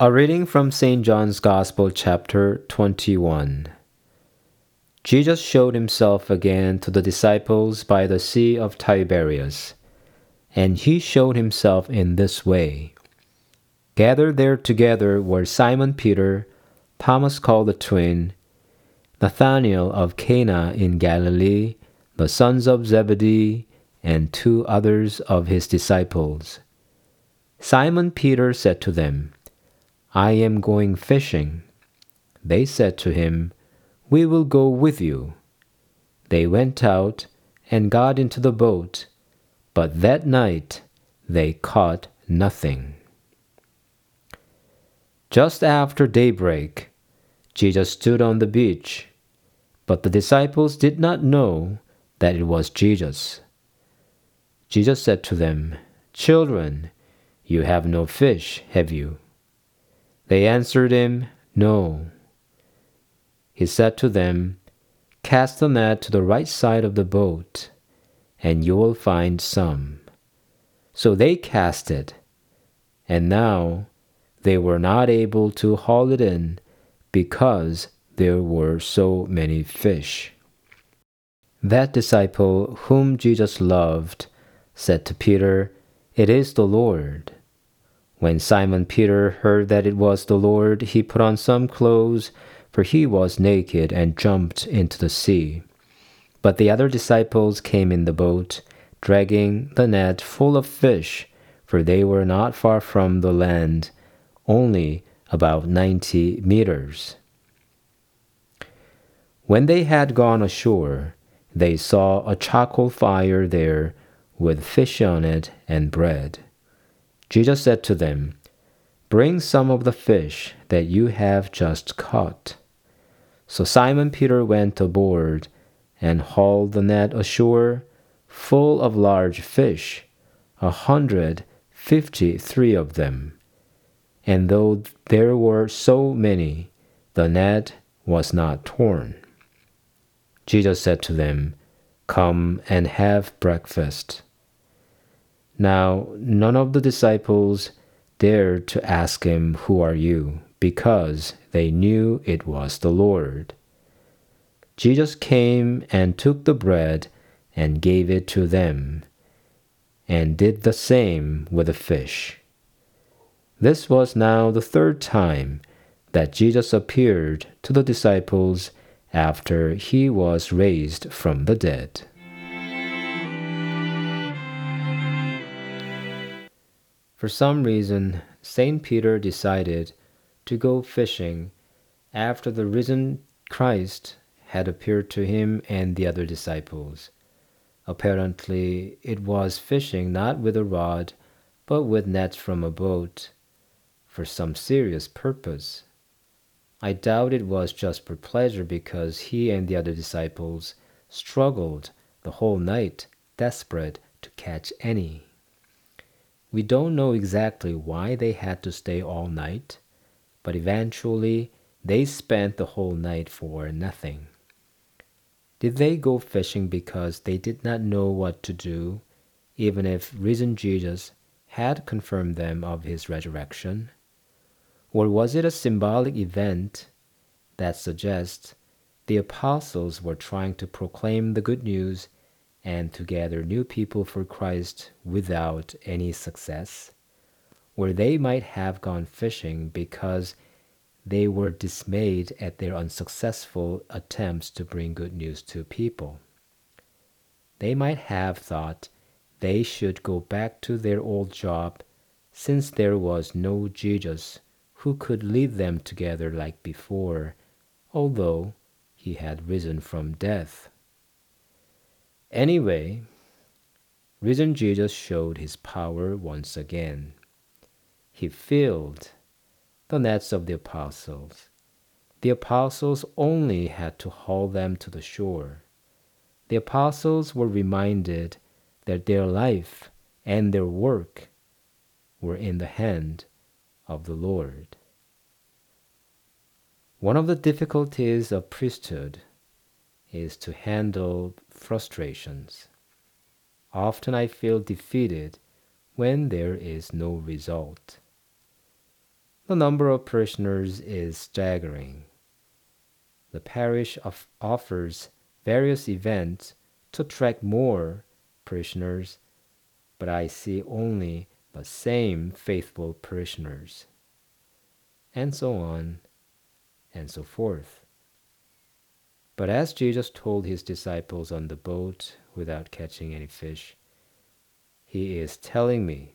A reading from St. John's Gospel, chapter 21. Jesus showed himself again to the disciples by the Sea of Tiberias, and he showed himself in this way. Gathered there together were Simon Peter, Thomas called the twin, Nathanael of Cana in Galilee, the sons of Zebedee, and two others of his disciples. Simon Peter said to them, I am going fishing. They said to him, We will go with you. They went out and got into the boat, but that night they caught nothing. Just after daybreak, Jesus stood on the beach, but the disciples did not know that it was Jesus. Jesus said to them, Children, you have no fish, have you? They answered him, No. He said to them, Cast the net to the right side of the boat, and you will find some. So they cast it, and now they were not able to haul it in because there were so many fish. That disciple whom Jesus loved said to Peter, It is the Lord. When Simon Peter heard that it was the Lord, he put on some clothes, for he was naked, and jumped into the sea. But the other disciples came in the boat, dragging the net full of fish, for they were not far from the land only about 90 meters. When they had gone ashore, they saw a charcoal fire there with fish on it and bread. Jesus said to them, Bring some of the fish that you have just caught. So Simon Peter went aboard and hauled the net ashore full of large fish, a hundred fifty three of them and though there were so many, the net was not torn. Jesus said to them, Come and have breakfast. Now, none of the disciples dared to ask him, Who are you? because they knew it was the Lord. Jesus came and took the bread and gave it to them, and did the same with the fish. This was now the third time that Jesus appeared to the disciples after he was raised from the dead. For some reason, St. Peter decided to go fishing after the risen Christ had appeared to him and the other disciples. Apparently, it was fishing not with a rod, but with nets from a boat for some serious purpose. I doubt it was just for pleasure because he and the other disciples struggled the whole night, desperate to catch any. We don't know exactly why they had to stay all night, but eventually they spent the whole night for nothing. Did they go fishing because they did not know what to do, even if risen Jesus had confirmed them of his resurrection? Or was it a symbolic event that suggests the apostles were trying to proclaim the good news and to gather new people for Christ without any success? Or they might have gone fishing because they were dismayed at their unsuccessful attempts to bring good news to people. They might have thought they should go back to their old job since there was no Jesus who could lead them together like before, although he had risen from death. Anyway, risen Jesus showed his power once again. He filled the nets of the apostles. The apostles only had to haul them to the shore. The apostles were reminded that their life and their work were in the hand of the Lord. One of the difficulties of priesthood is to handle frustrations. Often I feel defeated when there is no result. The number of parishioners is staggering. The parish of offers various events to attract more parishioners, but I see only the same faithful parishioners. And so on and so forth. But as Jesus told his disciples on the boat without catching any fish, he is telling me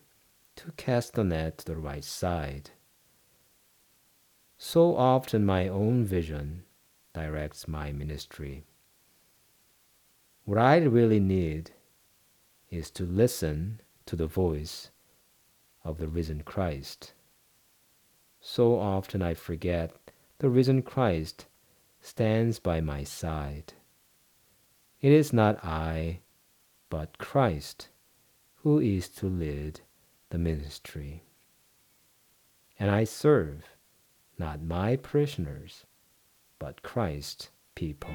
to cast the net to the right side. So often my own vision directs my ministry. What I really need is to listen to the voice of the risen Christ. So often I forget the risen Christ stands by my side. It is not I, but Christ, who is to lead the ministry. And I serve not my parishioners, but Christ's people.